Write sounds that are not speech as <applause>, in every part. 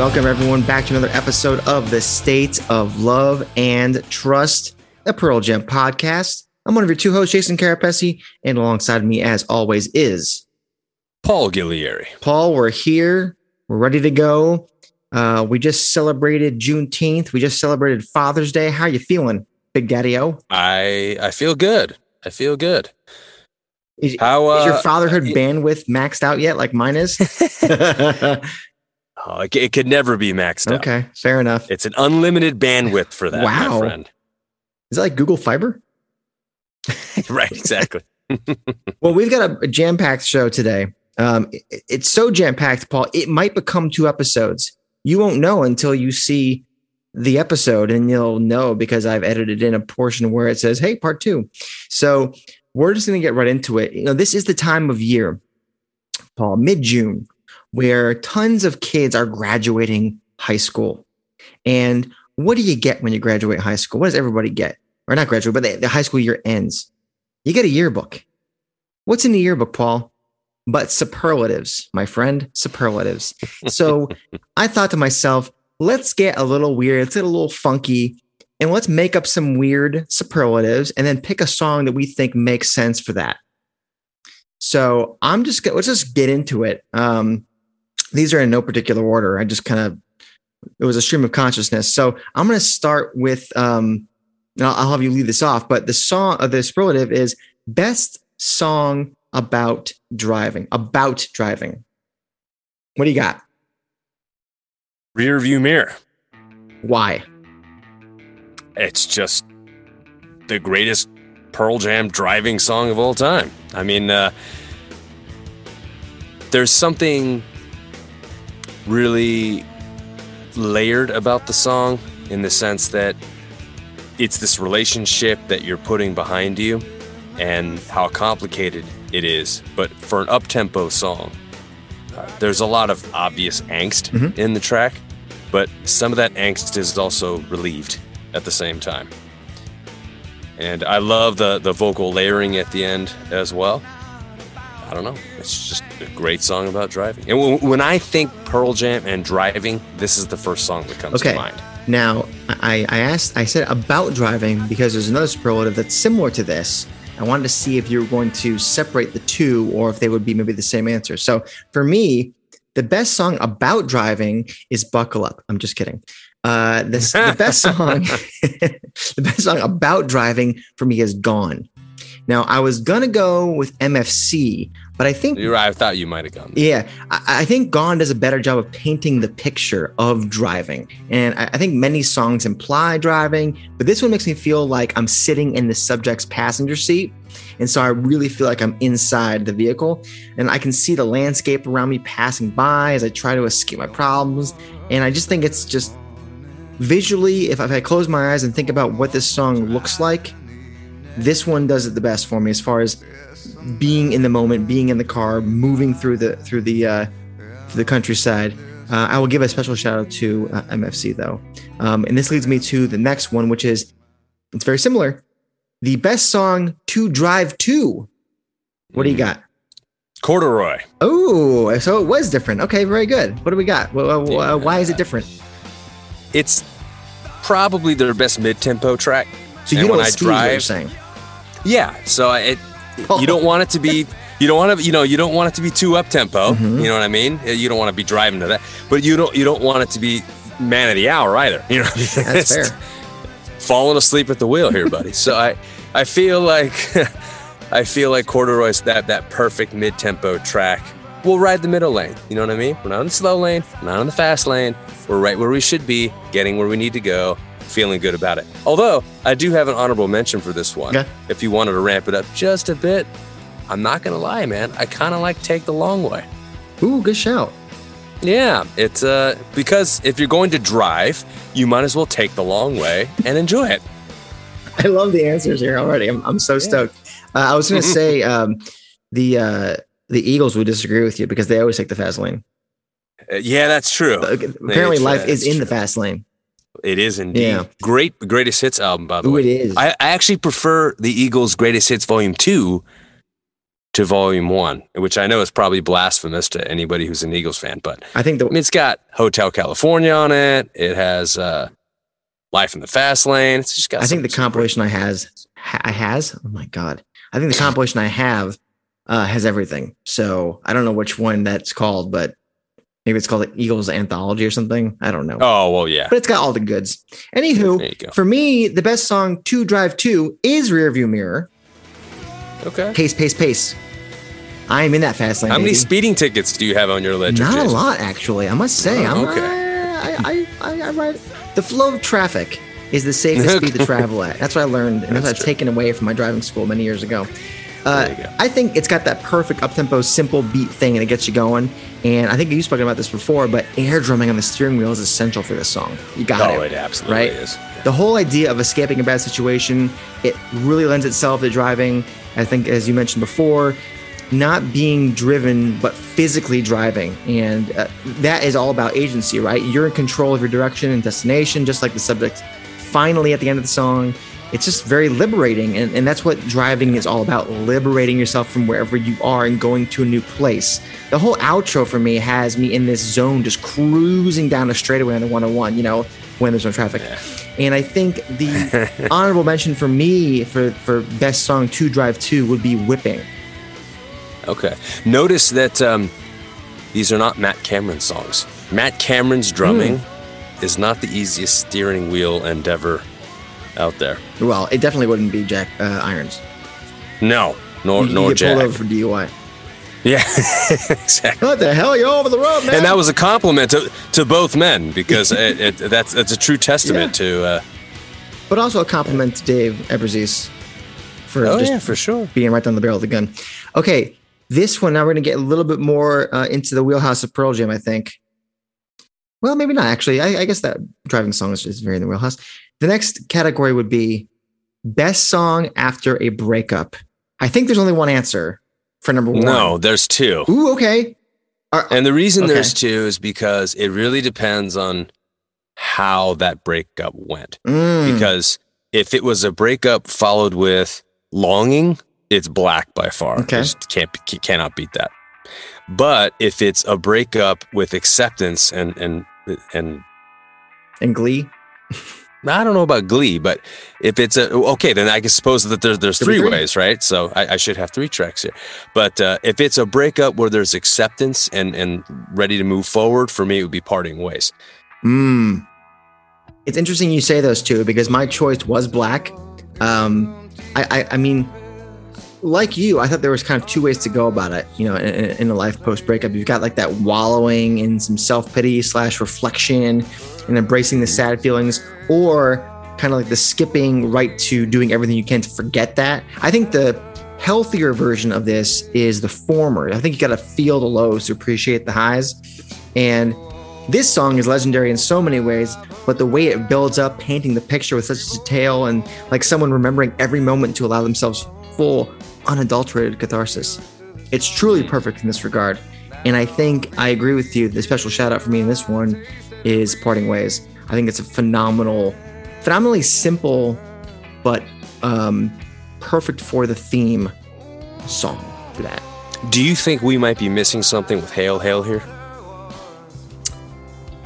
Welcome, everyone, back to another episode of the State of Love and Trust, a Pearl Jam podcast. I'm one of your two hosts, Jason Carapesi, and alongside me, as always, is Paul Gillieri. Paul. We're here. We're ready to go. Uh, we just celebrated Juneteenth. We just celebrated Father's Day. How are you feeling, Big Daddy O? I I feel good. I feel good. Is, How is your uh, fatherhood uh, bandwidth maxed out yet, like mine is? <laughs> <laughs> <laughs> oh, it, it could never be maxed out. okay, fair enough. It's an unlimited bandwidth for that, Wow. my friend. Is that like Google Fiber? <laughs> right, exactly. <laughs> <laughs> Well, we've got a, a jam packed show today. Um, it- it's so jam packed, Paul. It might become two episodes. You won't know until you see the episode, and you'll know because I've edited in a portion where it says, "Hey, part two. So we're just going to get right into it. You know, this is the time of year, Paul, mid June, where tons of kids are graduating high school. And what do you get when you graduate high school? What does everybody get? Or not graduate, but the, the high school year ends. You get a yearbook. What's in the yearbook, Paul? But superlatives, my friend, superlatives. So <laughs> I thought to myself, let's get a little weird, let's get a little funky, and let's make up some weird superlatives and then pick a song that we think makes sense for that. So I'm just gonna let's just get into it. Um, these are in no particular order. I just kind of it was a stream of consciousness. So I'm going to start with um, and I'll, I'll have you lead this off. But the song of the superlative is best song about driving. About driving. What do you got? Rear view mirror. Why? It's just the greatest Pearl Jam driving song of all time. I mean, uh, there's something really layered about the song in the sense that it's this relationship that you're putting behind you and how complicated it is. But for an up tempo song, uh, there's a lot of obvious angst Mhm. in the track, but some of that angst is also relieved at the same time. And I love the, the vocal layering at the end as well. I don't know. It's just a great song about driving. And when, when I think Pearl Jam and driving, this is the first song that comes Okay. to mind. Now, I, I asked, I said about driving because there's another superlative that's similar to this. I wanted to see if you were going to separate the two or if they would be maybe the same answer. So for me, the best song about driving is Buckle Up. I'm just kidding. Uh, this, the best <laughs> song, <laughs> the best song about driving for me is Gone. Now, I was going to go with MFC, but I think You're right. I thought you might have gone. yeah, I, I think Gone does a better job of painting the picture of driving. And I, I think many songs imply driving, but this one makes me feel like I'm sitting in the subject's passenger seat. And so I really feel like I'm inside the vehicle and I can see the landscape around me passing by as I try to escape my problems. And I just think it's just visually, if I, if I close my eyes and think about what this song looks like, this one does it the best for me as far as being in the moment, being in the car, moving through the through the uh, through the countryside. Uh, I will give a special shout out to uh, MFC though, um, and this leads me to the next one, which is it's very similar. The best song to drive to. What do you Mm. got? Corduroy. Oh, so it was different. Okay, very good. What do we got? Well, uh, Yeah. why is it different? It's probably their best mid-tempo track. So you And don't when I speed what you're saying. Yeah. So it, you don't want it to be. You don't want to. You know. You don't want it to be too up tempo. Mhm. You know what I mean. You don't want to be driving to that. But you don't. You don't want it to be man of the hour either. You know. That's fair. Falling asleep at the wheel here, buddy. so I. I feel like. <laughs> I feel like corduroy's that that perfect mid tempo track. We'll ride the middle lane. You know what I mean? We're not in the slow lane. Not in the fast lane. We're right where we should be, getting where we need to go, feeling good about it. Although I do have an honorable mention for this one. Okay. If you wanted to ramp it up just a bit, I'm not gonna lie, man. I kind of like take the long way. Ooh, good shout. Yeah, it's uh because if you're going to drive, you might as well take the long way and enjoy it. I love the answers here already. I'm, I'm so stoked. Uh, I was going <laughs> to say um, the uh, the Eagles would disagree with you because they always take the fast lane. Uh, yeah, that's true. Uh, apparently, life is in the fast lane. It is indeed. Yeah. Great greatest hits album by the Ooh, way. it is. I, I actually prefer the Eagles' Greatest Hits Volume 2 to Volume 1, which I know is probably blasphemous to anybody who's an Eagles fan, but I think the I mean, it's got Hotel California on it. It has uh, Life in the Fast Lane. It's just got I think the compilation I has I has oh my god I think the compilation I have uh, has everything. So I don't know which one that's called, but maybe it's called like Eagles Anthology or something. I don't know, Oh, well, yeah. but it's got all the goods. Anywho, for me, the best song to drive to is Rearview Mirror. Okay. Pace, pace, pace. I am in that fast lane. How many baby. speeding tickets do you have on your ledger? Not a lot, actually. I must say. Oh, I'm okay. Uh, I, I, I, I ride. The flow of traffic is the safest speed to <laughs> travel at. That's what I learned, and that's, That's what I've true. taken away from my driving school many years ago. Uh, There you go. I think it's got that perfect up tempo, simple beat thing, and it gets you going. And I think you've spoken about this before, but air drumming on the steering wheel is essential for this song. You got Oh, it. it absolutely right? is. The whole idea of escaping a bad situation, it really lends itself to driving. I think, as you mentioned before, not being driven, but physically driving. And uh, that is all about agency, right? You're in control of your direction and destination, just like the subject finally at the end of the song. It's just very liberating. And, and that's what driving is all about liberating yourself from wherever you are and going to a new place. The whole outro for me has me in this zone, just cruising down a straightaway on the 101, you know, when there's no traffic. And I think the <laughs> honorable mention for me for, for best song to drive to would be Whipping. Okay. Notice that um, these are not Matt Cameron songs. Matt Cameron's drumming Hmm. is not the easiest steering wheel endeavor out there. Well, it definitely wouldn't be Jack uh, Irons. No, nor you, nor you get Jack. pulled over for DUI. Yeah, <laughs> exactly. What the hell? You're over the road, man. And that was a compliment to, to both men because <laughs> it, it, that's that's a true testament to. Uh, but also a compliment to Dave Abbruzzese for oh just yeah, for sure. being right down the barrel of the gun. Okay, this one now we're going to get a little bit more uh, into the wheelhouse of Pearl Jam. I think. Well, maybe not actually. I, I guess that driving song is, is very in the wheelhouse. The next category would be best song after a breakup. I think there's only one answer for number one. No, there's two. Ooh, okay. Are- And the reason Okay. there's two is because it really depends on how that breakup went. Mm, Because if it was a breakup followed with longing, it's black by far. Okay. Just can't cannot beat that. But if it's a breakup with acceptance and and and and Glee. <laughs> I don't know about Glee, but if it's a okay, then I can suppose that there's there's three three. ways, right? So I, I should have three tracks here. But uh, if it's a breakup where there's acceptance and and ready to move forward, for me it would be parting ways. Mm. It's interesting you say those two because my choice was black. Um, I, I, I mean, like you, I thought there was kind of two ways to go about it. You know, in, in a life post breakup, you've got like that wallowing in some self pity slash reflection and embracing the sad feelings, or kind of like the skipping right to doing everything you can to forget that. I think the healthier version of this is the former. I think you got to feel the lows to appreciate the highs, and this song is legendary in so many ways, but the way it builds up, painting the picture with such detail and like someone remembering every moment to allow themselves full, unadulterated catharsis. It's truly perfect in this regard. And I think I agree with you. The special shout out for me in this one is Parting Ways. I think it's a phenomenal, phenomenally simple, but um, perfect for the theme song for that. Do you think we might be missing something with Hail Hail here?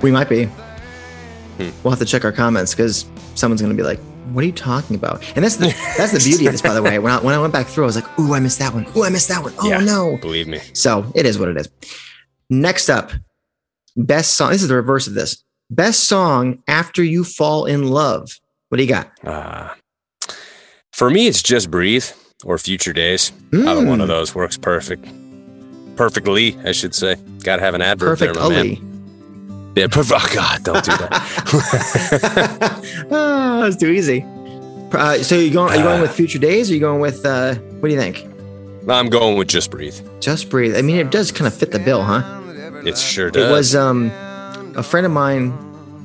We might be. Hmm. We'll have to check our comments because someone's going to be like, "What are you talking about?" And that's the <laughs> that's the beauty of this, by the way. When I, when I went back through, I was like, "Ooh, I missed that one. Ooh, I missed that one. Oh Yeah. no!" Believe me. So it is what it is. Next up, best song. This is the reverse of this. Best song after you fall in love. What do you got? Uh, for me, it's just breathe or future days. Either one of Mm, those works perfect. Perfectly, I should say. Got to have an adverb Perfect there, my man. Yeah, perfect. Oh, God, don't do that. <laughs> oh, it's too easy. Uh, so you going? Are you going with future days? Or are you going with? Uh, what do you think? I'm going with just breathe. Just breathe. I mean, it does kind of fit the bill, huh? It sure does. It was um a friend of mine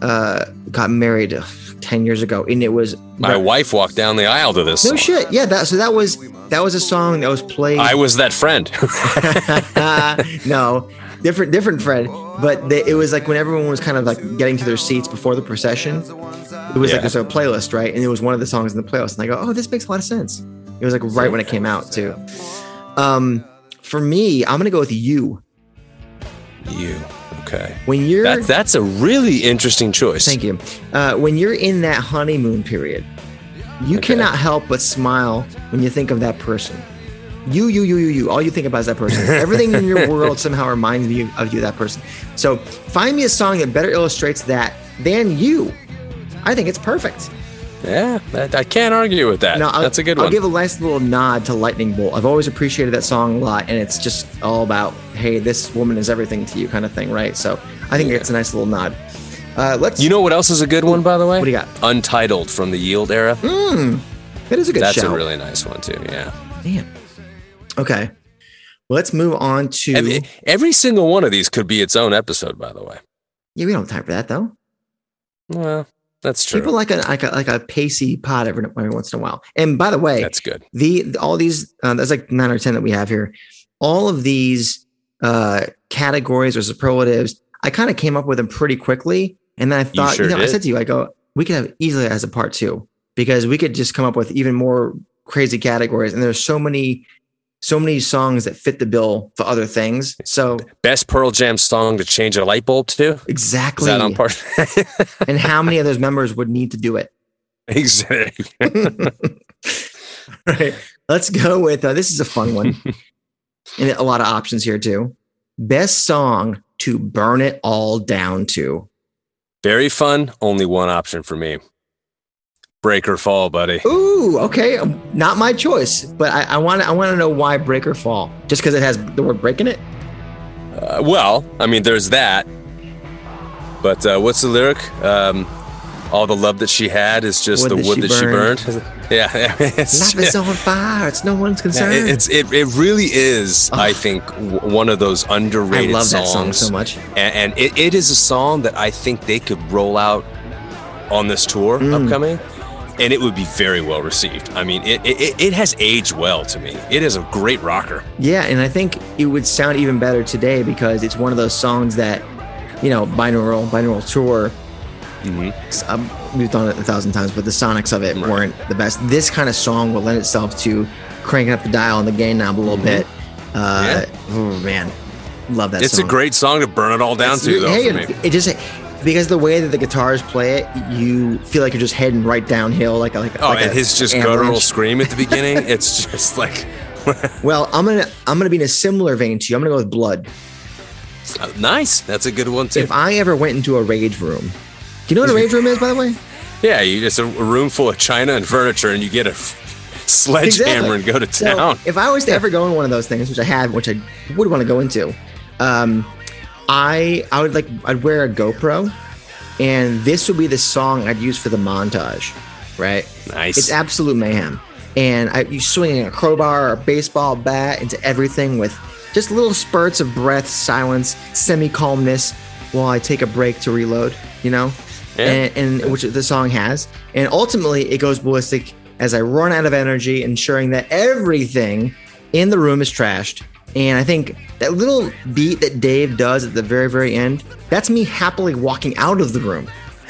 uh got married uh, 10 years ago and it was My wife walked down the aisle to this. no song. shit yeah that so that was that was a song that was played I was that friend. <laughs> <laughs> no different different friend but they, it was like when everyone was kind of like getting to their seats before the procession it was Yeah. like there's a playlist right and it was one of the songs in the playlist and i go oh this makes a lot of sense it was like right when it came out too um for me i'm gonna go with you you. Okay. when you're That, that's a really interesting choice. Thank you. Uh, when you're in that honeymoon period, you Okay. cannot help but smile when you think of that person. You, you, you, you, you. All you think about is that person. <laughs> Everything in your world somehow reminds you of you, that person. So find me a song that better illustrates that than you. I think it's perfect. Yeah, I can't argue with that. I'll, that's a good one. I'll give a nice little nod to Lightning Bolt. I've always appreciated that song a lot, and it's just all about, hey, this woman is everything to you, kind of thing, right? So I think Yeah. it's a nice little nod. Uh, let's. you know what else is a good one, by the way? What do you got? Untitled from the Yield era. Mm, that is a good That's shout. a really nice one too. Yeah. Man. Okay. Let's move on to. Every, every single one of these could be its own episode, by the way. yeah, we don't have time for that though. Well, that's true. People like a like a like a pacey pot every, every once in a while. And by the way, that's good. the all these uh, there's like nine or ten that we have here. All of these uh, categories or superlatives, I kind of came up with them pretty quickly, and then I thought, you, sure know, I said to you, I go, we could have easily as a part two because we could just come up with even more crazy categories, and there's so many. So many songs that fit the bill for other things. So Best Pearl Jam song to change a light bulb to? Is exactly, that on part? and how many of those <laughs> members would need to do it? exactly. <laughs> right. Let's go with uh, this is a fun one, <laughs> and a lot of options here too. Best song to burn it all down to. Very fun. Only one option for me. Breakerfall, buddy. Ooh, okay, um, not my choice, but I want to I want to know why Breakerfall. Just because it has the word break in it. Uh, well, I mean, there's that. But uh, what's the lyric? Um, all the love that she had is just Wood the that wood she that she burned. burned. <laughs> Yeah, it's, Life is on fire. It's no one's yeah, concern. it- it's it, it really is. I Oh. think w- one of those underrated. I love that songs. song so much. and, and it, it is a song that I think they could roll out on this tour Mm. upcoming, and it would be very well received. I mean, it, it it has aged well to me. It is a great rocker. Yeah, and I think it would sound even better today because it's one of those songs that, you know, binaural binaural tour. Mhm. Um, we've done it a thousand times, but the sonics of it Right. weren't the best. This kind of song will lend itself to cranking up the dial on the gain knob a little Mhm. bit. Uh, Oh man, love that. It's song. a great song to burn it all down It's- to, though. hey, it, me. it just because the way that the guitars play it, you feel like you're just heading right downhill, like a, like Oh, like and a his just avalanche. guttural scream at the <laughs> beginning. it's just like <laughs> Well, I'm gonna I'm gonna be in a similar vein to you. I'm gonna go with Blood. uh, nice. That's a good one too. If I ever went into a rage room, do you know what a rage room is, by the way? <laughs> yeah, you just a room full of china and furniture, and you get a sledgehammer Exactly. and go to So town. if I was to ever go in one of those things, which I have, which I would want to go into, um, I I would like I'd wear a GoPro, and this would be the song I'd use for the montage, right? nice. It's absolute mayhem, and I, you swinging a crowbar or a baseball bat into everything with just little spurts of breath, silence, semi calmness, while I take a break to reload. You know, Yeah. and, and which the song has, and ultimately it goes ballistic as I run out of energy, ensuring that everything in the room is trashed. And I think that little beat that Dave does at the very, very end, that's me happily walking out of the room. <laughs>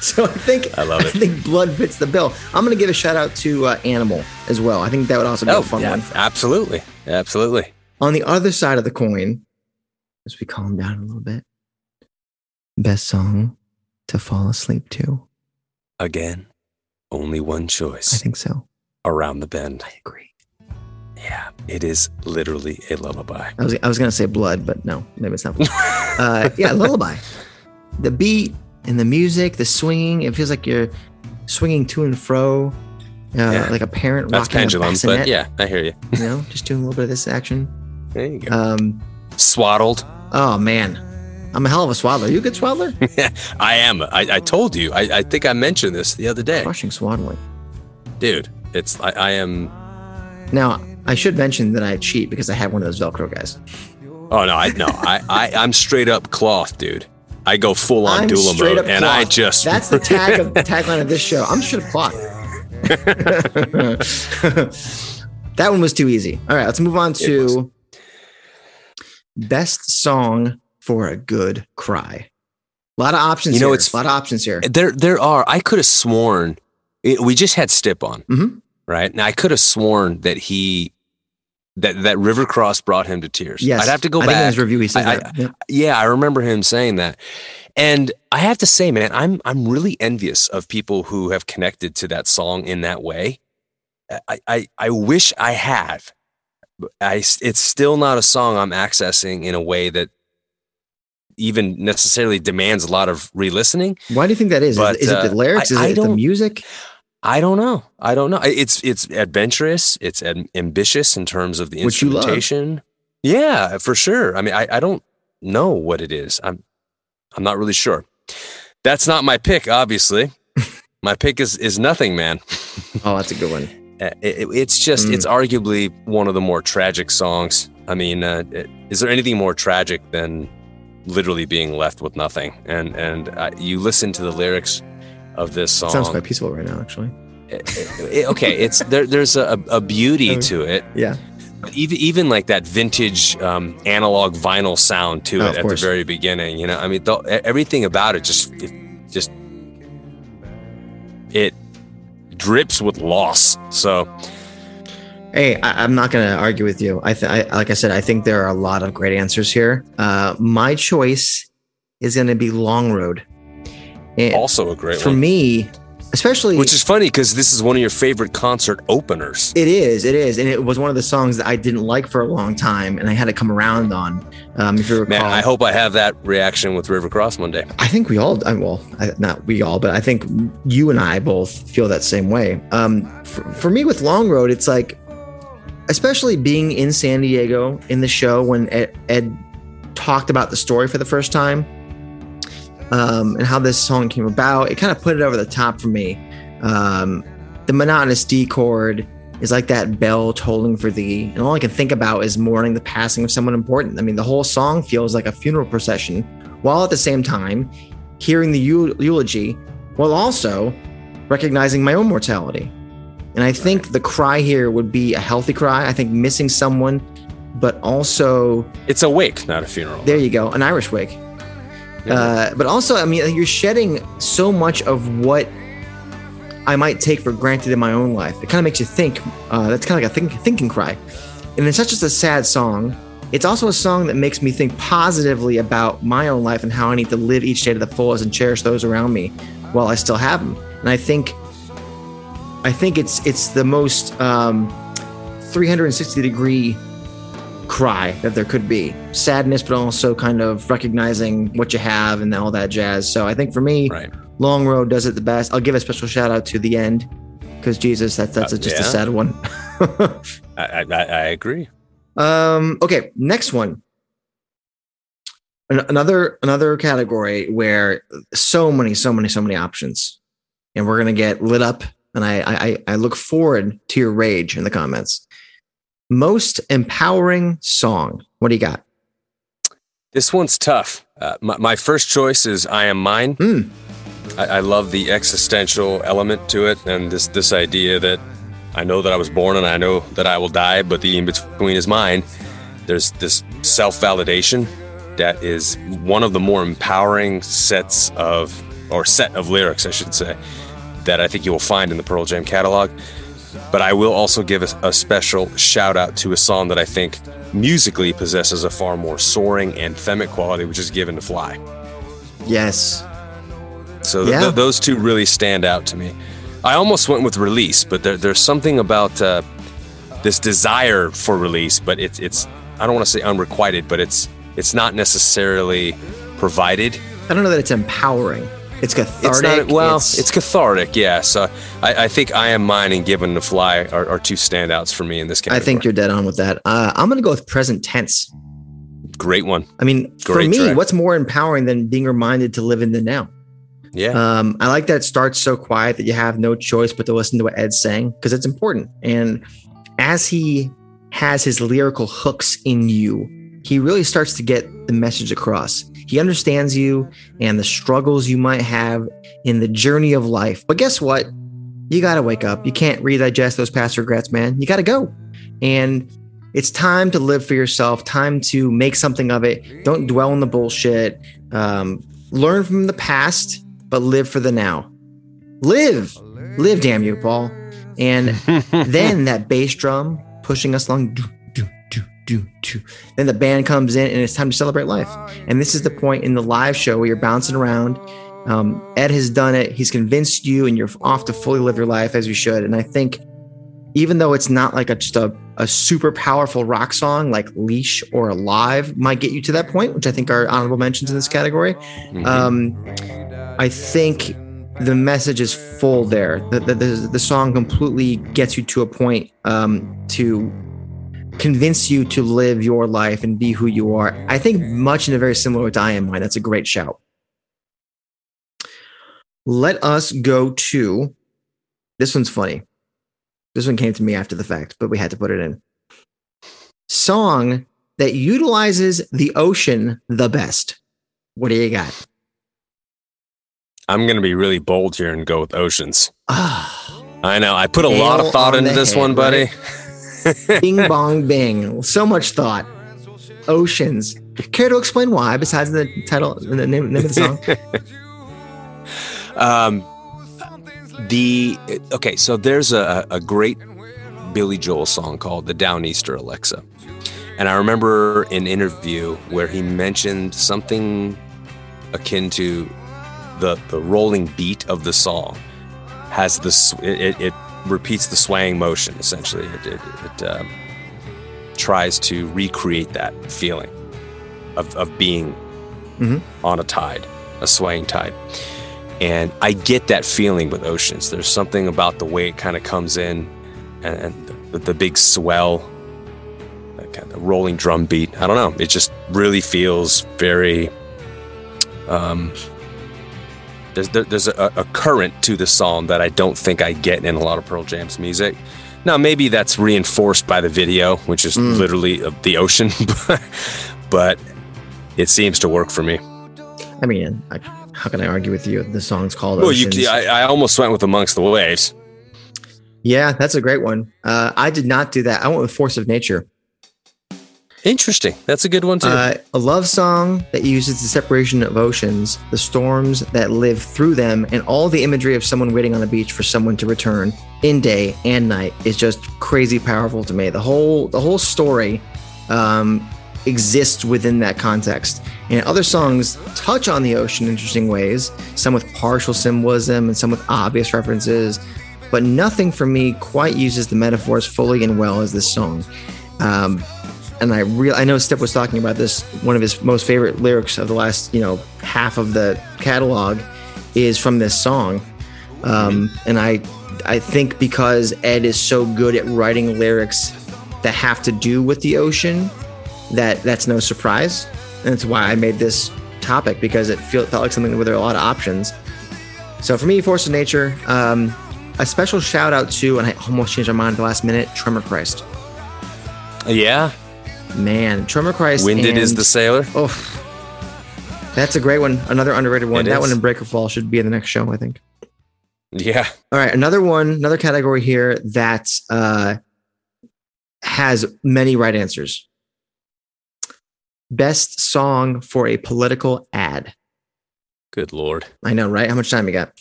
so I think I love it. I think blood fits the bill. I'm gonna give a shout out to uh, Animal as well. I think that would also be oh, a fun yeah, one. absolutely, absolutely. On the other side of the coin, as we calm down a little bit, best song to fall asleep to. Again, only one choice. I think so. around the bend. I agree. Yeah, it is literally a lullaby. I was I was gonna say blood, but no, maybe it's not. Blood. uh, yeah, lullaby. The beat and the music, the swinging. It feels like you're swinging to and fro, uh, Yeah. like a parent That's rocking a pendulum, bassinet. but yeah, I hear you. you know, just doing a little bit of this action. There you go. Um, Swaddled. oh man, I'm a hell of a swaddler. You a good swaddler? <laughs> I am. I, I told you. I, I think I mentioned this the other day, Crushing swaddling. dude. It's I, I am. Now, I should mention that I cheat because I have one of those Velcro guys. Oh no, I no, I, I I'm straight up cloth, dude. I go full on doula mode, and I just That's the tag of the tagline of this show. I'm straight up cloth. <laughs> that one was too easy. All right, let's move on to best song for a good cry. A lot of options. You know, here. it's- a lot of options here. there there are. I could have sworn it, we just had Stip on, Mhm. right? And I could have sworn that he that that River Cross brought him to tears. Yes, I'd have to go I think in back. his review he says I- that. Yep. yeah, I remember him saying that. And I have to say, man, I'm I'm really envious of people who have connected to that song in that way. I I, I wish I had. But I it's still not a song I'm accessing in a way that even necessarily demands a lot of re-listening. Why do you think that is? But, is, it uh, the lyrics? I- is I it the music? I don't know. I don't know. It's it's adventurous. It's am- ambitious in terms of the instrumentation. Yeah, for sure. I mean, I, I don't know what it is. I'm I'm not really sure. That's not my pick, obviously. <laughs> my pick is is nothing, man. Oh, that's a good one. <laughs> Uh, it- it- it's just Mm. it's arguably one of the more tragic songs. I mean, uh, it- is there anything more tragic than literally being left with nothing? And and uh, you listen to the lyrics of this song. Sounds quite peaceful right now, actually. it- it- okay, it's there. There's a, a beauty to it. Yeah. Even even like that vintage um, analog vinyl sound to Oh, it at course. the very beginning. You know, I mean, the, everything about it just it just it drips with loss. So Hey, I, I'm not going to argue with you. I, th- I like I said, I think there are a lot of great answers here. Uh, my choice is going to be Long Road. And also a great for one. me, especially Which is funny because this is one of your favorite concert openers. It is, it is, and it was one of the songs that I didn't like for a long time, and I had to come around on. Um, if you recall, Man, I hope I have that reaction with River Cross one day. I think we all, I, well, I, not we all, but I think you and I both feel that same way. Um, for, for me with Long Road, it's like, especially being in San Diego in the show when Ed, Ed talked about the story for the first time, um, and how this song came about, it kind of put it over the top for me. Um, the monotonous D chord is like that bell tolling for thee, and all I can think about is mourning the passing of someone important. I mean, the whole song feels like a funeral procession, while at the same time hearing the eul- eulogy, while also recognizing my own mortality. And I think the cry here would be a healthy cry. I think missing someone, but also It's a wake, not a funeral. there you go, an Irish wake. Uh, but also, I mean, you're shedding so much of what I might take for granted in my own life. It kind of makes you think. Uh, that's kind of like a think, thinking cry. And it's not just a sad song. It's also a song that makes me think positively about my own life and how I need to live each day to the fullest and cherish those around me while I still have them. And I think, I think it's it's the most um, 360 degree cry that there could be. Sadness but also kind of recognizing what you have and all that jazz. So i think for me Right. long road does it the best. I'll give a special shout out to the end because jesus that's that's Uh, just a sad one. <laughs> I, I, I agree. um okay next one. An- another another category where so many so many so many options. And we're gonna get lit up and i i i look forward to your rage in the comments most empowering song what do you got This one's tough. Uh, my, my first choice is "I Am Mine." Hmm. I, I love the existential element to it, and this this idea that I know that I was born and I know that I will die, but the in between is mine. There's this self validation that is one of the more empowering sets of, or set of lyrics, I should say, that I think you will find in the Pearl Jam catalog. But I will also give a, a special shout out to a song that I think musically possesses a far more soaring anthemic quality, which is Given to Fly. yes So th- Yeah. th- those two really stand out to me. I almost went with release, but there, there's something about uh, this desire for release, but it's it's I don't want to say unrequited, but it's it's not necessarily provided. I don't know that it's empowering. It's cathartic. It's not well. It's, cathartic, yeah. So I, I think I am mine and given to fly are, are two standouts for me in this category. I think you're dead on with that. Uh, I'm going to go with present tense. great one. I mean, for me, track. what's more empowering than being reminded to live in the now? Yeah, Um, I like that it starts so quiet that you have no choice but to listen to what Ed's saying because it's important. And as he has his lyrical hooks in you, he really starts to get the message across. He understands you and the struggles you might have in the journey of life. But guess what? You got to wake up. You can't redigest those past regrets, man. You got to go. And it's time to live for yourself, time to make something of it. Don't dwell on the bullshit. Um, learn from the past, but live for the now. Live, live, damn you, Paul. And <laughs> then that bass drum pushing us along. Do, do. Then the band comes in and it's time to celebrate life. And this is the point in the live show where you're bouncing around. Um, Ed has done it. He's convinced you, and you're off to fully live your life as you should. And I think even though it's not like a, just a, a super powerful rock song like Leash or Alive might get you to that point, which I think are honorable mentions in this category. Mm-hmm. Um, I think the message is full there. The, the, the, the, song completely gets you to a point um, to convince you to live your life and be who you are. I think much in a very similar way to I Am Mine. That's a great shout. Let us go to this one's funny. This one came to me after the fact, but we had to put it in. Song that utilizes the ocean the best. What do you got? I'm going to be really bold here and go with oceans. Ah. I know. I put a lot of thought into this head, one, buddy. Right? Bing bong bing. So much thought. Oceans. Care to explain why, besides the title, the name, name of the song? <laughs> um, the okay, so there's a, a great Billy Joel song called "The Downeaster Alexa," and I remember an interview where he mentioned something akin to the the rolling beat of the song has this it, it repeats the swaying motion essentially. It it, it um, tries to recreate that feeling of of being mm-hmm. on a tide, a swaying tide. And I get that feeling with Oceans. There's something about the way it kind of comes in and, and the, the, big swell, that kind of rolling drum beat. I don't know. It just really feels very. Um, there's there, there's a, a, current to the song that I don't think I get in a lot of Pearl Jam's music. Now maybe that's reinforced by the video, which is mm. literally the ocean, <laughs> but it seems to work for me. I mean, I, how can I argue with you? The song's called. Well, Oceans. you, I, I almost went with Amongst the Waves. Yeah, that's a great one. Uh, I did not do that. I went with Force of Nature. Interesting. That's a good one too. Uh, a love song that uses the separation of oceans, the storms that live through them, and all the imagery of someone waiting on the beach for someone to return in day and night is just crazy powerful to me. The whole the whole story um, exists within that context. And other songs touch on the ocean in interesting ways, some with partial symbolism and some with obvious references, but nothing for me quite uses the metaphors fully and well as this song. Um, and I real I know Step was talking about this. One of his most favorite lyrics of the last you know half of the catalog is from this song, um, and I I think because Ed is so good at writing lyrics that have to do with the ocean, that that's no surprise, and that's why I made this topic because it felt, felt like something where there are a lot of options. So for me, Force of Nature, um, a special shout out to, and I almost changed my mind at the last minute, Tremor Christ. Yeah, Man, Tremor Christ. Winded and, is the sailor. Oh, that's a great one. Another underrated one. It that is. one in Breakerfall should be in the next show, I think. Yeah. All right, another one, another category here that uh, has many right answers. Best song for a political ad. Good lord. I know, right? How much time you got?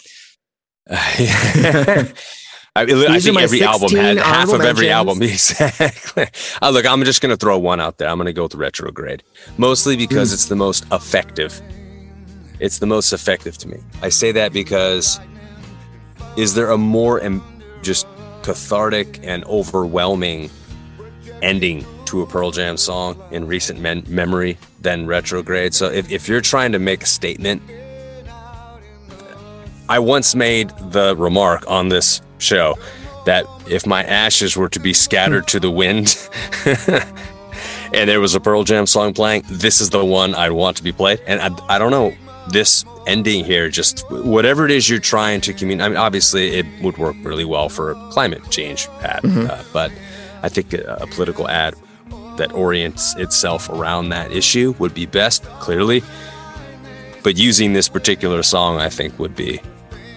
<laughs> <laughs> I, I think every album had half of every album. <laughs> Exactly. Uh, look, I'm just going to throw one out there. I'm going to go with retrograde, mostly because mm. it's the most effective. It's the most effective to me. I say that because is there a more em- just cathartic and overwhelming ending to a Pearl Jam song in recent men- memory than retrograde? So if, if you're trying to make a statement, I once made the remark on this show that if my ashes were to be scattered to the wind <laughs> and there was a Pearl Jam song playing, this is the one I'd want to be played. And I, I don't know, this ending here, just whatever it is you're trying to communicate. I mean, obviously, it would work really well for a climate change, Pat, mm-hmm. uh, but I think a, a, political ad that orients itself around that issue would be best, clearly. But using this particular song, I think would be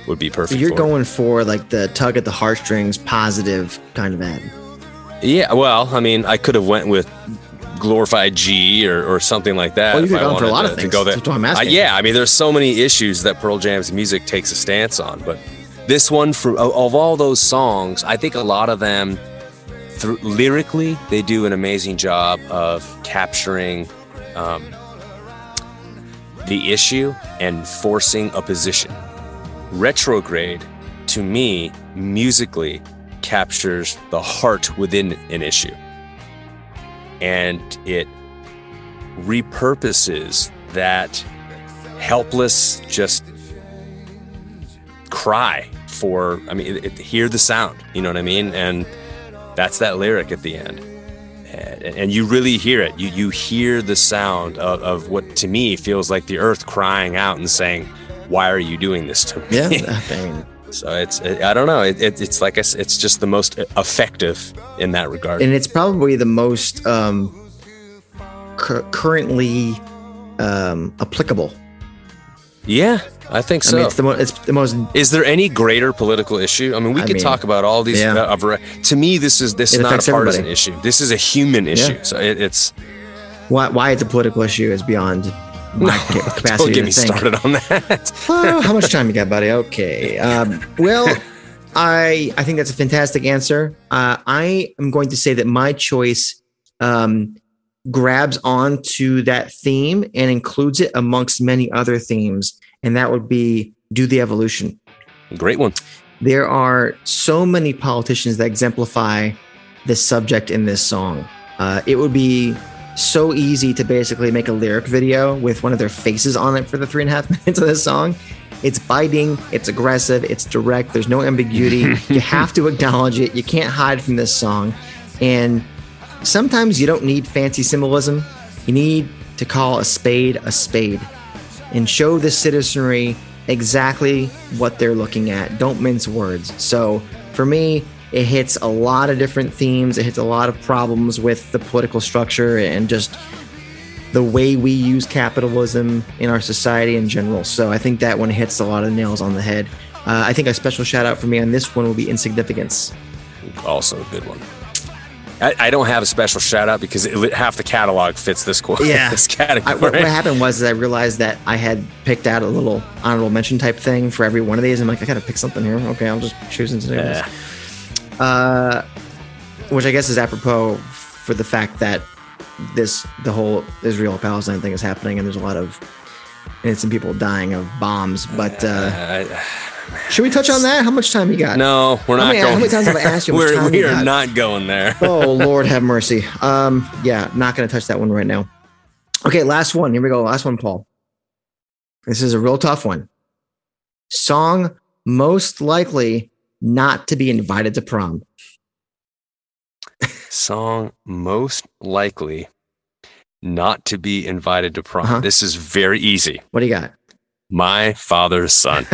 would be perfect. So you're for going for like the tug at the heartstrings, positive kind of ad. Yeah, well, I mean, I could have went with glorified G or, or something like that. Well, you could I have gone for a lot to- of to things. Go there. That's what I'm Uh, yeah, I mean, there's so many issues that Pearl Jam's music takes a stance on, but this one, for of, of all those songs, I think a lot of them, through, lyrically, they do an amazing job of capturing um, the issue and forcing a position. Retrograde, to me, musically, captures the heart within an issue. And it repurposes that helpless, just cry for, I mean, it, it- hear the sound, you know what I mean? And that's that lyric at the end. And, you really hear it. You, you hear the sound of, of what to me feels like the earth crying out and saying, Why are you doing this to me? Yeah, <laughs> I mean, So it's I don't know. It, it, it's like I it's just the most effective in that regard. and it's probably the most um, cu- currently um, applicable. yeah, I think so. I so. mean, it's the mo- it's the most. is there any greater political issue? I mean, we I could mean, talk about all these. yeah. uh, to me, this is this is not a partisan everybody. issue. This is a human issue. So it, it's Why, why it's a political issue is beyond my <laughs> don't capacity get to me think. started on that. <laughs> Oh, how much time you got, buddy? Okay. Um, well, I I think that's a fantastic answer. Uh, I am going to say that my choice um, grabs onto that theme and includes it amongst many other themes, and that would be do the evolution. Great one. There are so many politicians that exemplify this subject in this song. Uh, it would be so easy to basically make a lyric video with one of their faces on it for the three and a half <laughs> minutes of this song. It's biting, it's aggressive, it's direct, there's no ambiguity. <laughs> you have to acknowledge it. You can't hide from this song. And sometimes you don't need fancy symbolism. You need to call a spade a spade and show the citizenry exactly what they're looking at. Don't mince words. So for me, it hits a lot of different themes. It hits a lot of problems with the political structure and just the way we use capitalism in our society in general. So I think that one hits a lot of nails on the head. Uh, I think a special shout out for me on this one will be Insignificance. Also a good one. I, I don't have a special shout out because it, half the catalog fits this qu- Yeah. <laughs> this I, what, what happened was is I realized that I had picked out a little honorable mention type thing for every one of these. I'm like, I gotta pick something here. Okay, I'll just choose Insignificance. Yeah. Uh, which I guess is apropos for the fact that this the whole Israel Palestine thing is happening, and there's a lot of innocent people dying of bombs. But uh, Uh, <sighs> should we touch on that? How much time you got? no, we're How not many- how going. many times have I asked you <laughs> we're, we you are not going there. Oh <laughs> Lord, have mercy. Um, yeah, not gonna touch that one right now. Okay, last one. Here we go. Last one, Paul. This is a real tough one. Song most likely not to be invited to prom. <laughs> Song most likely not to be invited to prom. Uh-huh. This is very easy. What do you got? My father's son. <laughs> <laughs>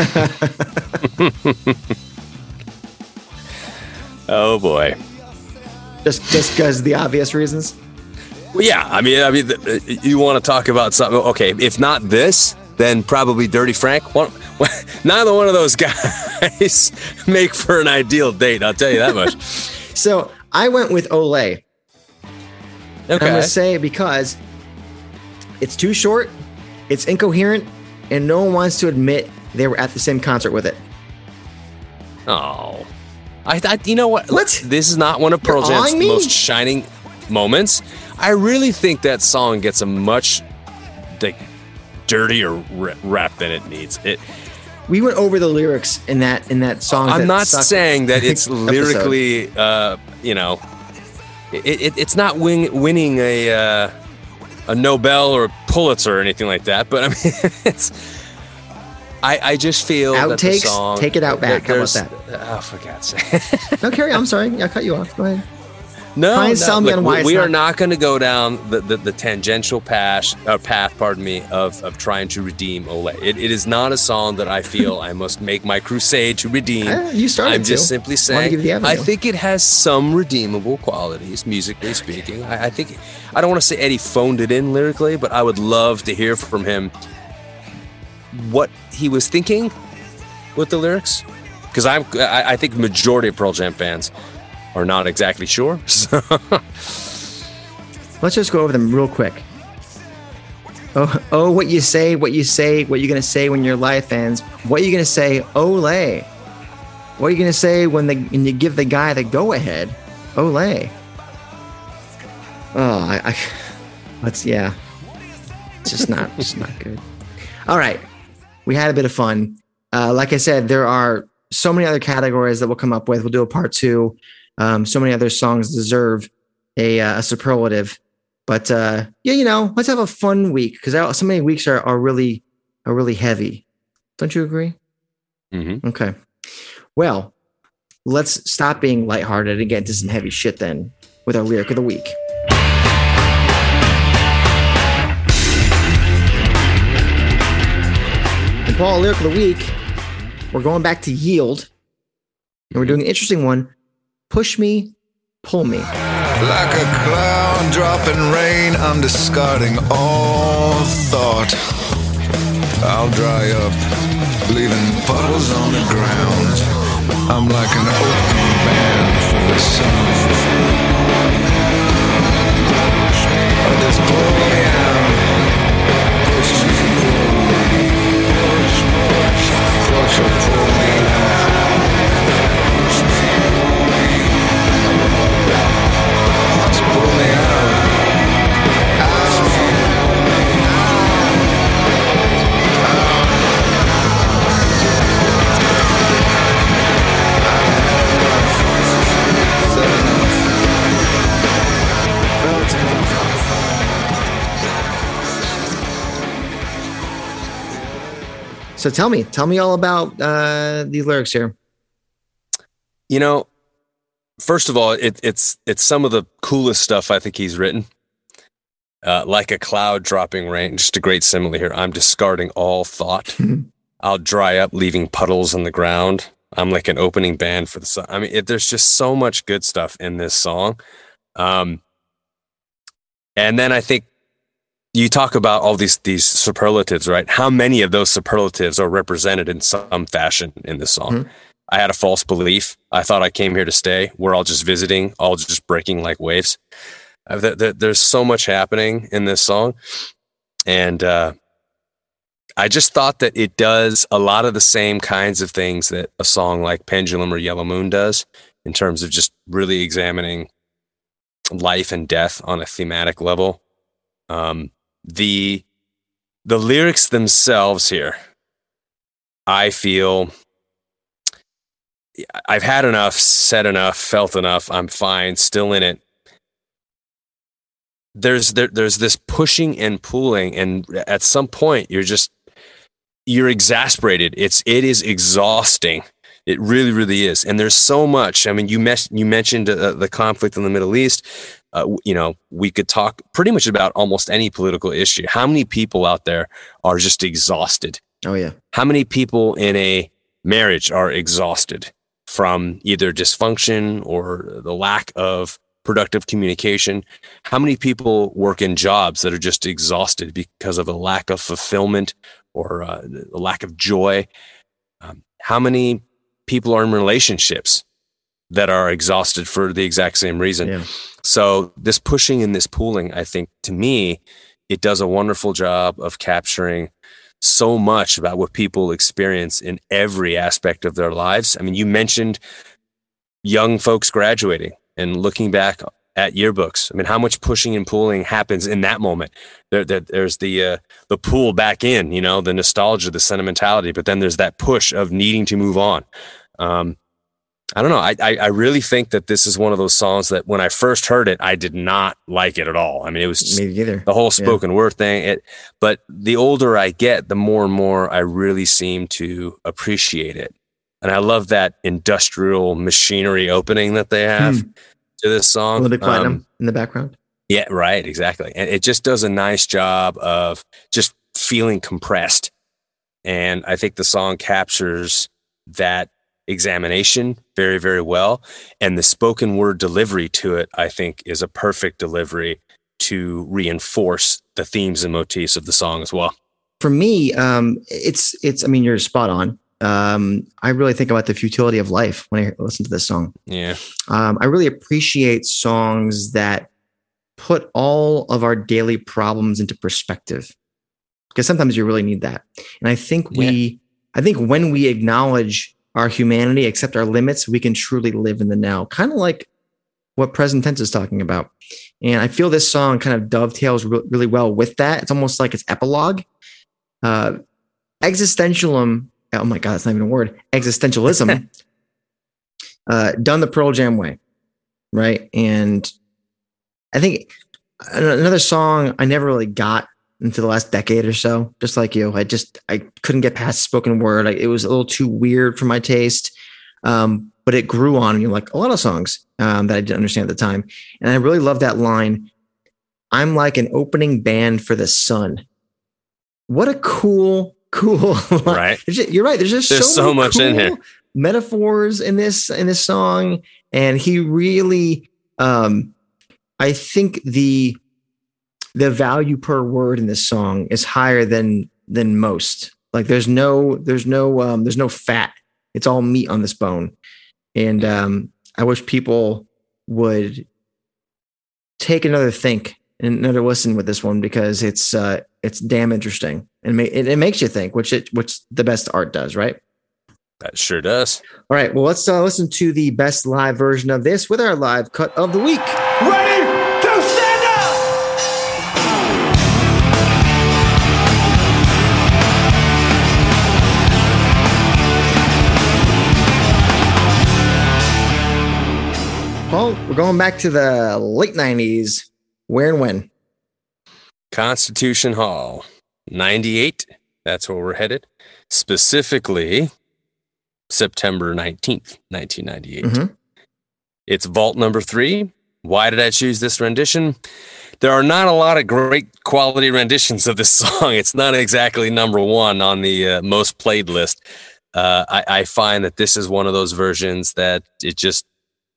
oh boy. just just because the obvious reasons. Well, yeah, I mean, I mean, you want to talk about something? Okay, if not this, then probably Dirty Frank. One, <laughs> neither one of those guys <laughs> make for an ideal date. I'll tell you that much. <laughs> So I went with Olé. Okay. I'm going to say because it's too short, it's incoherent, and no one wants to admit they were at the same concert with it. Oh, I thought you know what? What? This is not one of Pearl Jam's me? most shining moments. I really think that song gets a much like dirtier rap than it needs. It. We went over the lyrics in that in that song. I'm that not saying that <laughs> it's lyrically, uh, you know, it, it, it's not win, winning a uh, a Nobel or a Pulitzer or anything like that. But I mean, <laughs> it's. I, I just feel that the Outtakes? song. Take it out back. How about there's- Oh, for God's sake! <laughs> No, Carrie, I'm sorry. I cut you off. Go ahead. No, Try and no, sell me look, on why we, we are not- going to go down the, the, the tangential path, uh, path, pardon me, of, of trying to redeem Ole. It, it is not a song that I feel I must make my crusade to redeem. Eh, you started I'm just to. simply saying, give you the I think it has some redeemable qualities, musically speaking. I, I think, I don't want to say Eddie phoned it in lyrically, but I would love to hear from him what he was thinking with the lyrics. Because I'm, I, I think majority of Pearl Jam fans are not exactly sure. <laughs> So. Let's just go over them real quick. Oh, oh, what you say, what you say, what you're gonna say when your life ends. What are you gonna say, Olé? What are you gonna say when the when you give the guy the go ahead, Olé? Oh, I, I let's yeah, it's just not, just not good. All right, we had a bit of fun. Uh, like I said, there are so many other categories that we'll come up with. We'll do a part two. Um, so many other songs deserve a, uh, a superlative. But uh, yeah, you know, let's have a fun week because so many weeks are, are really are really heavy. Don't you agree? Mhm. Okay. Well, let's stop being lighthearted and get into some heavy shit then with our lyric of the week. And Paul, lyric of the week, we're going back to yield. And we're doing an interesting one. Push me, pull me. Like a cloud dropping rain, I'm discarding all thought. I'll dry up, leaving puddles on the ground. I'm like an open band for the sun. Just pull me out. Push me, pull me. Push or pull me out. So tell me, tell me all about uh, these lyrics here. You know, first of all, it, it's it's some of the coolest stuff I think he's written. Uh, like a cloud dropping rain, just a great simile here. I'm discarding all thought. I'll dry up, leaving puddles on the ground. I'm like an opening band for the sun. I mean, it, there's just so much good stuff in this song. Um, and then I think you talk about all these these superlatives, right? How many of those superlatives are represented in some fashion in this song? Mhm. I had a false belief. I thought I came here to stay. We're all just visiting, all just breaking like waves. Uh, th- th- there's so much happening in this song, and uh, I just thought that it does a lot of the same kinds of things that a song like Pendulum or Yellow Moon does in terms of just really examining life and death on a thematic level. Um, the the lyrics themselves here, I feel I've had enough, said enough, felt enough. I'm fine, still in it. There's there, there's this pushing and pulling, and at some point you're just you're exasperated. It's it is exhausting. It really, really is. And there's so much. I mean, you mes- you mentioned uh, the conflict in the Middle East. Uh, you know, we could talk pretty much about almost any political issue. How many people out there are just exhausted? Oh yeah, How many people in a marriage are exhausted from either dysfunction or the lack of productive communication? How many people work in jobs that are just exhausted because of a lack of fulfillment or uh, a lack of joy? Um, how many people are in relationships that are exhausted for the exact same reason? yeah. So this pushing and this pooling, I think to me, it does a wonderful job of capturing so much about what people experience in every aspect of their lives. I mean, you mentioned young folks graduating and looking back at yearbooks. I mean, how much pushing and pulling happens in that moment? There, there there's the uh, the pull back in, you know, the nostalgia, the sentimentality, but then there's that push of needing to move on. Um, I don't know. I, I I really think that this is one of those songs that when I first heard it, I did not like it at all. I mean, it was just Me either. the whole spoken word thing. It, but the older I get, the more and more I really seem to appreciate it. And I love that industrial machinery opening that they have. to this song. Olympic platinum Um, in the background. yeah, right, exactly. And it just does a nice job of just feeling compressed. And I think the song captures that examination very, very well. And the spoken word delivery to it, I think, is a perfect delivery to reinforce the themes and motifs of the song as well. For me, um, it's it's. I mean, you're spot on. Um, I really think about the futility of life when I listen to this song. Yeah. Um, I really appreciate songs that put all of our daily problems into perspective because sometimes you really need that. And I think we, I think when we acknowledge our humanity, accept our limits, we can truly live in the now, kind of like what present tense is talking about. And I feel this song kind of dovetails re- really well with that. It's almost like it's epilogue. Uh, existentialism. Oh my God, it's not even a word. Existentialism. <laughs> uh, done the Pearl Jam way, right? And I think another song I never really got into the last decade or so, just like you. I just I couldn't get past spoken word. I, it was a little too weird for my taste. Um, but it grew on me like a lot of songs um, that I didn't understand at the time. And I really love that line. I'm like an opening band for the sun. What a cool, cool <laughs> line. Right. You're right. There's just There's so, so much in here. Metaphors in this in this song, and he really, um, I think the the value per word in this song is higher than than most. Like there's no there's no um, there's no fat. It's all meat on this bone, and um, I wish people would take another think and another listen with this one because it's uh, it's damn interesting and ma- it, it makes you think, which it which the best art does, right? That sure does. All right, well let's uh, listen to the best live version of this with our live cut of the week. Ready we're going back to the late '90s. Where and when? Constitution Hall, 98. That's where we're headed. Specifically, September 19th, 1998. Mhm. It's vault number three. Why did I choose this rendition? There are not a lot of great quality renditions of this <laughs> song. It's not exactly number one on the uh, most played list. Uh, I, I find that this is one of those versions that it just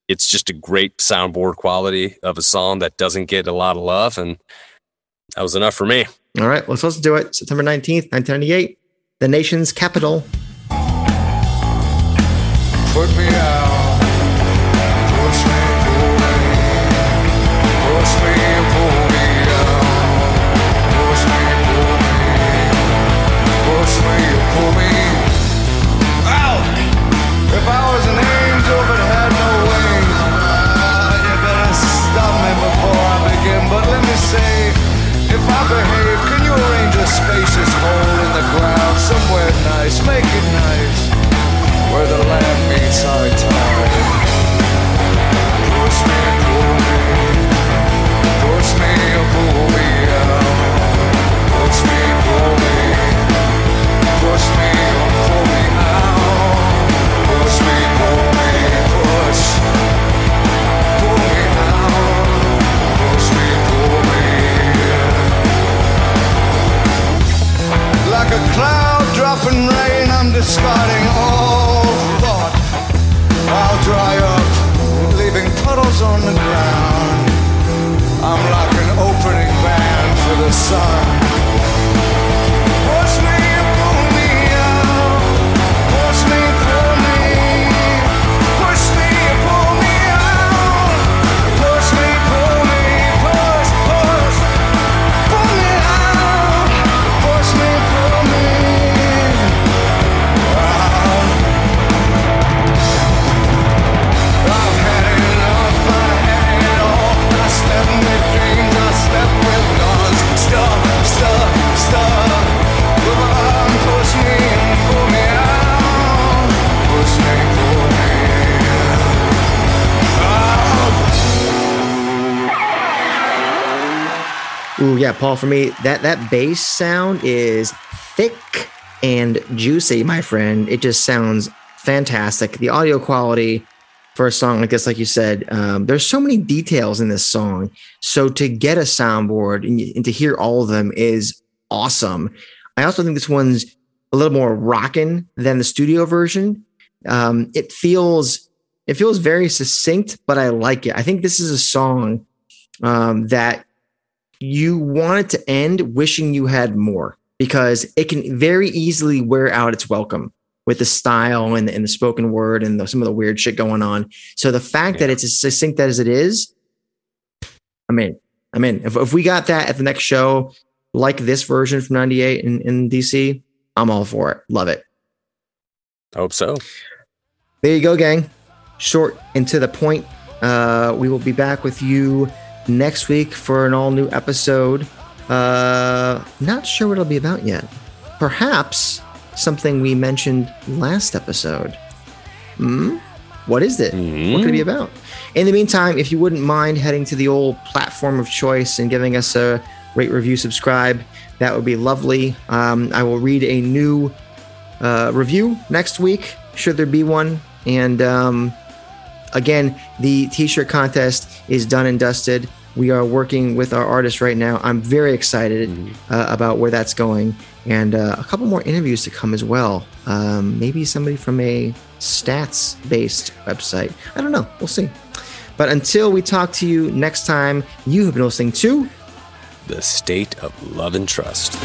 it's just a great soundboard quality of a song that doesn't get a lot of love, and that was enough for me. All right, let's listen to it. September 19th, 1998, the nation's capital. Put me out. Ooh, yeah, Paul. For me, that that bass sound is thick and juicy, my friend. It just sounds fantastic. The audio quality for a song like this, like you said, um, there's so many details in this song. So to get a soundboard and, and to hear all of them is awesome. I also think this one's a little more rocking than the studio version. Um, it feels it feels very succinct, but I like it. I think this is a song um, that you want it to end wishing you had more because it can very easily wear out its welcome with the style and, and the spoken word and the, some of the weird shit going on. So the fact yeah. that it's as succinct as it is, I mean. I mean. If, if we got that at the next show, like this version from 98 in, in DC, I'm all for it. Love it. I Hope so. There you go, gang. Short and to the point. Uh, we will be back with you next week for an all new episode. Uh, not sure what it'll be about yet. Perhaps something we mentioned last episode. Hmm? What is it? Mm-hmm. What could it be about? In the meantime, if you wouldn't mind heading to the old platform of choice and giving us a rate, review, subscribe, that would be lovely. Um, I will read a new uh, review next week, should there be one. And um, again, the t shirt contest is done and dusted. We are working with our artist right now. I'm very excited mm-hmm. uh, about where that's going and uh, a couple more interviews to come as well. Um, maybe somebody from a stats based website. I don't know. We'll see. But until we talk to you next time, you have been listening to The State of Love and Trust.